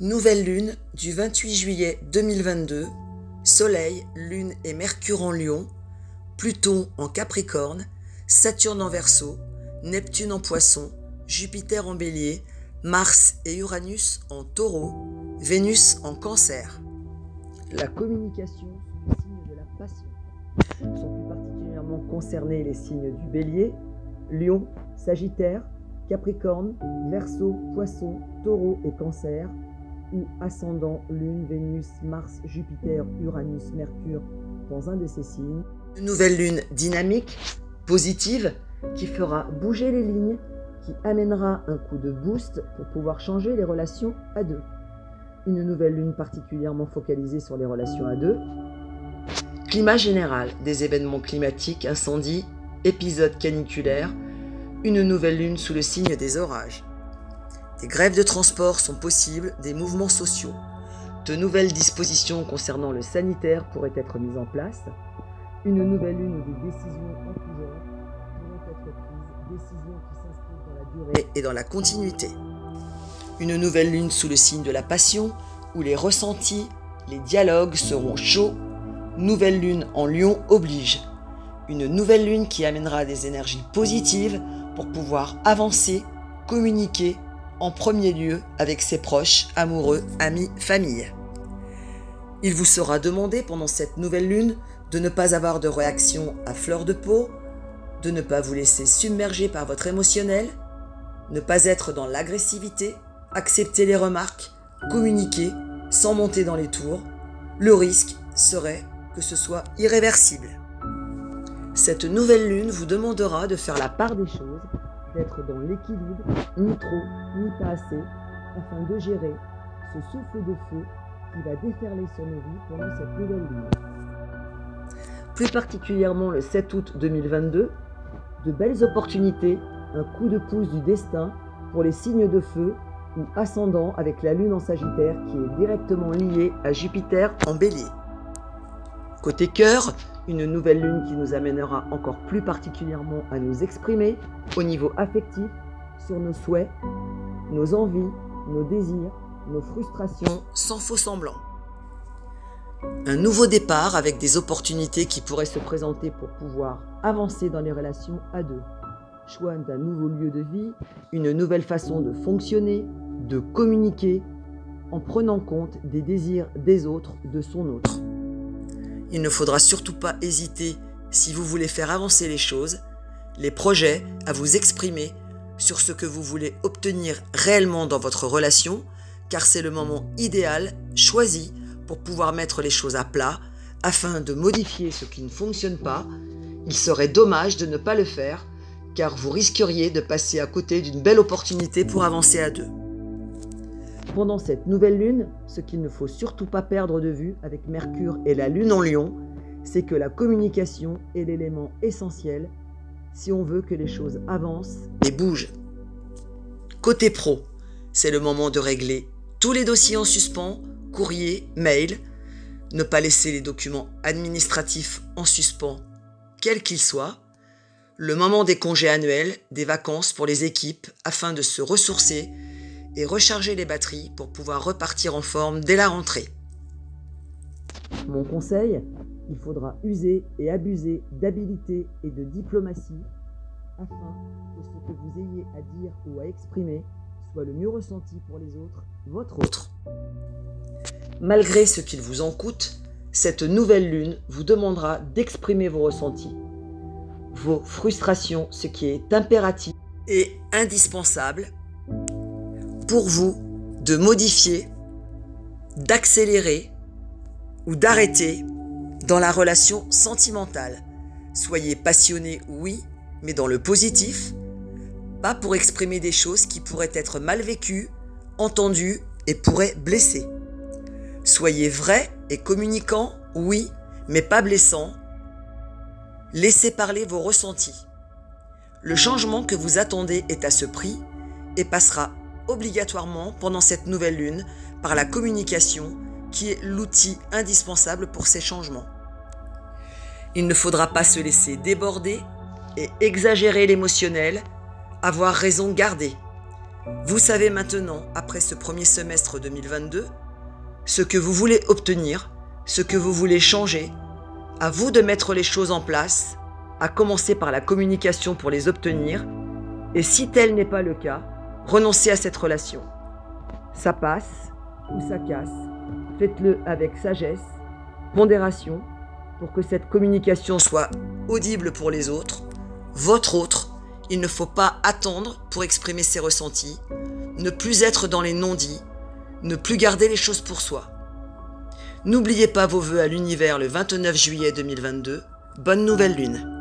Nouvelle lune du 28 juillet 2022. Soleil, Lune et Mercure en Lion. Pluton en Capricorne. Saturne en Verseau. Neptune en Poisson. Jupiter en Bélier. Mars et Uranus en Taureau. Vénus en Cancer. La communication le signe de la passion. Sont plus particulièrement concernés les signes du Bélier, Lion, Sagittaire, Capricorne, Verseau, Poisson, Taureau et Cancer, ou ascendant Lune, Vénus, Mars, Jupiter, Uranus, Mercure dans un de ces signes. Une nouvelle lune dynamique, positive, qui fera bouger les lignes, qui amènera un coup de boost pour pouvoir changer les relations à deux. Une nouvelle lune particulièrement focalisée sur les relations à deux. Climat général, des événements climatiques, incendies, épisodes caniculaires, une nouvelle lune sous le signe des orages. Des grèves de transport sont possibles, des mouvements sociaux. De nouvelles dispositions concernant le sanitaire pourraient être mises en place. Une nouvelle lune ou des décisions en tout genre pourraient être prises, décisions qui s'inscrivent dans la durée et dans la continuité. Une nouvelle lune sous le signe de la passion, où les ressentis, les dialogues seront chauds. Nouvelle lune en lion oblige. Une nouvelle lune qui amènera des énergies positives pour pouvoir avancer, communiquer en premier lieu avec ses proches, amoureux, amis, famille. Il vous sera demandé pendant cette nouvelle lune de ne pas avoir de réaction à fleur de peau, de ne pas vous laisser submerger par votre émotionnel, ne pas être dans l'agressivité, accepter les remarques, communiquer sans monter dans les tours. Le risque serait que ce soit irréversible. Cette nouvelle lune vous demandera de faire la part des choses, d'être dans l'équilibre, ni trop, ni pas assez, afin de gérer ce souffle de feu qui va déferler sur nos vies pendant cette nouvelle lune. Plus particulièrement le 7 août 2022, de belles opportunités, un coup de pouce du destin pour les signes de feu ou ascendant avec la lune en Sagittaire qui est directement liée à Jupiter en Bélier. Côté cœur, une nouvelle lune qui nous amènera encore plus particulièrement à nous exprimer au niveau affectif sur nos souhaits, nos envies, nos désirs, nos frustrations, sans faux semblant. Un nouveau départ avec des opportunités qui pourraient se présenter pour pouvoir avancer dans les relations à deux. Choix d'un nouveau lieu de vie, une nouvelle façon de fonctionner, de communiquer, en prenant compte des désirs des autres, de son autre. Il ne faudra surtout pas hésiter, si vous voulez faire avancer les choses, les projets, à vous exprimer sur ce que vous voulez obtenir réellement dans votre relation, car c'est le moment idéal, choisi, pour pouvoir mettre les choses à plat, afin de modifier ce qui ne fonctionne pas. Il serait dommage de ne pas le faire, car vous risqueriez de passer à côté d'une belle opportunité pour avancer à deux. Pendant cette nouvelle lune, ce qu'il ne faut surtout pas perdre de vue avec Mercure et la lune en lion, c'est que la communication est l'élément essentiel si on veut que les choses avancent et bougent. Côté pro, c'est le moment de régler tous les dossiers en suspens, courrier, mail, ne pas laisser les documents administratifs en suspens, quels qu'ils soient, le moment des congés annuels, des vacances pour les équipes afin de se ressourcer et recharger les batteries pour pouvoir repartir en forme dès la rentrée. Mon conseil, il faudra user et abuser d'habilité et de diplomatie afin que ce que vous ayez à dire ou à exprimer soit le mieux ressenti pour les autres, votre autre. Malgré ce qu'il vous en coûte, cette nouvelle lune vous demandera d'exprimer vos ressentis, vos frustrations, ce qui est impératif et indispensable pour vous de modifier, d'accélérer ou d'arrêter dans la relation sentimentale. Soyez passionné, oui, mais dans le positif, pas pour exprimer des choses qui pourraient être mal vécues, entendues et pourraient blesser. Soyez vrai et communicant, oui, mais pas blessant. Laissez parler vos ressentis. Le changement que vous attendez est à ce prix et passera obligatoirement pendant cette nouvelle lune par la communication qui est l'outil indispensable pour ces changements. Il ne faudra pas se laisser déborder et exagérer l'émotionnel, avoir raison gardée. Vous savez maintenant, après ce premier semestre 2022, ce que vous voulez obtenir, ce que vous voulez changer. À vous de mettre les choses en place, à commencer par la communication pour les obtenir. Et si tel n'est pas le cas, renoncez à cette relation. Ça passe ou ça casse. Faites-le avec sagesse, pondération, pour que cette communication soit audible pour les autres, votre autre. Il ne faut pas attendre pour exprimer ses ressentis, ne plus être dans les non-dits, ne plus garder les choses pour soi. N'oubliez pas vos vœux à l'univers le 29 juillet 2022. Bonne nouvelle lune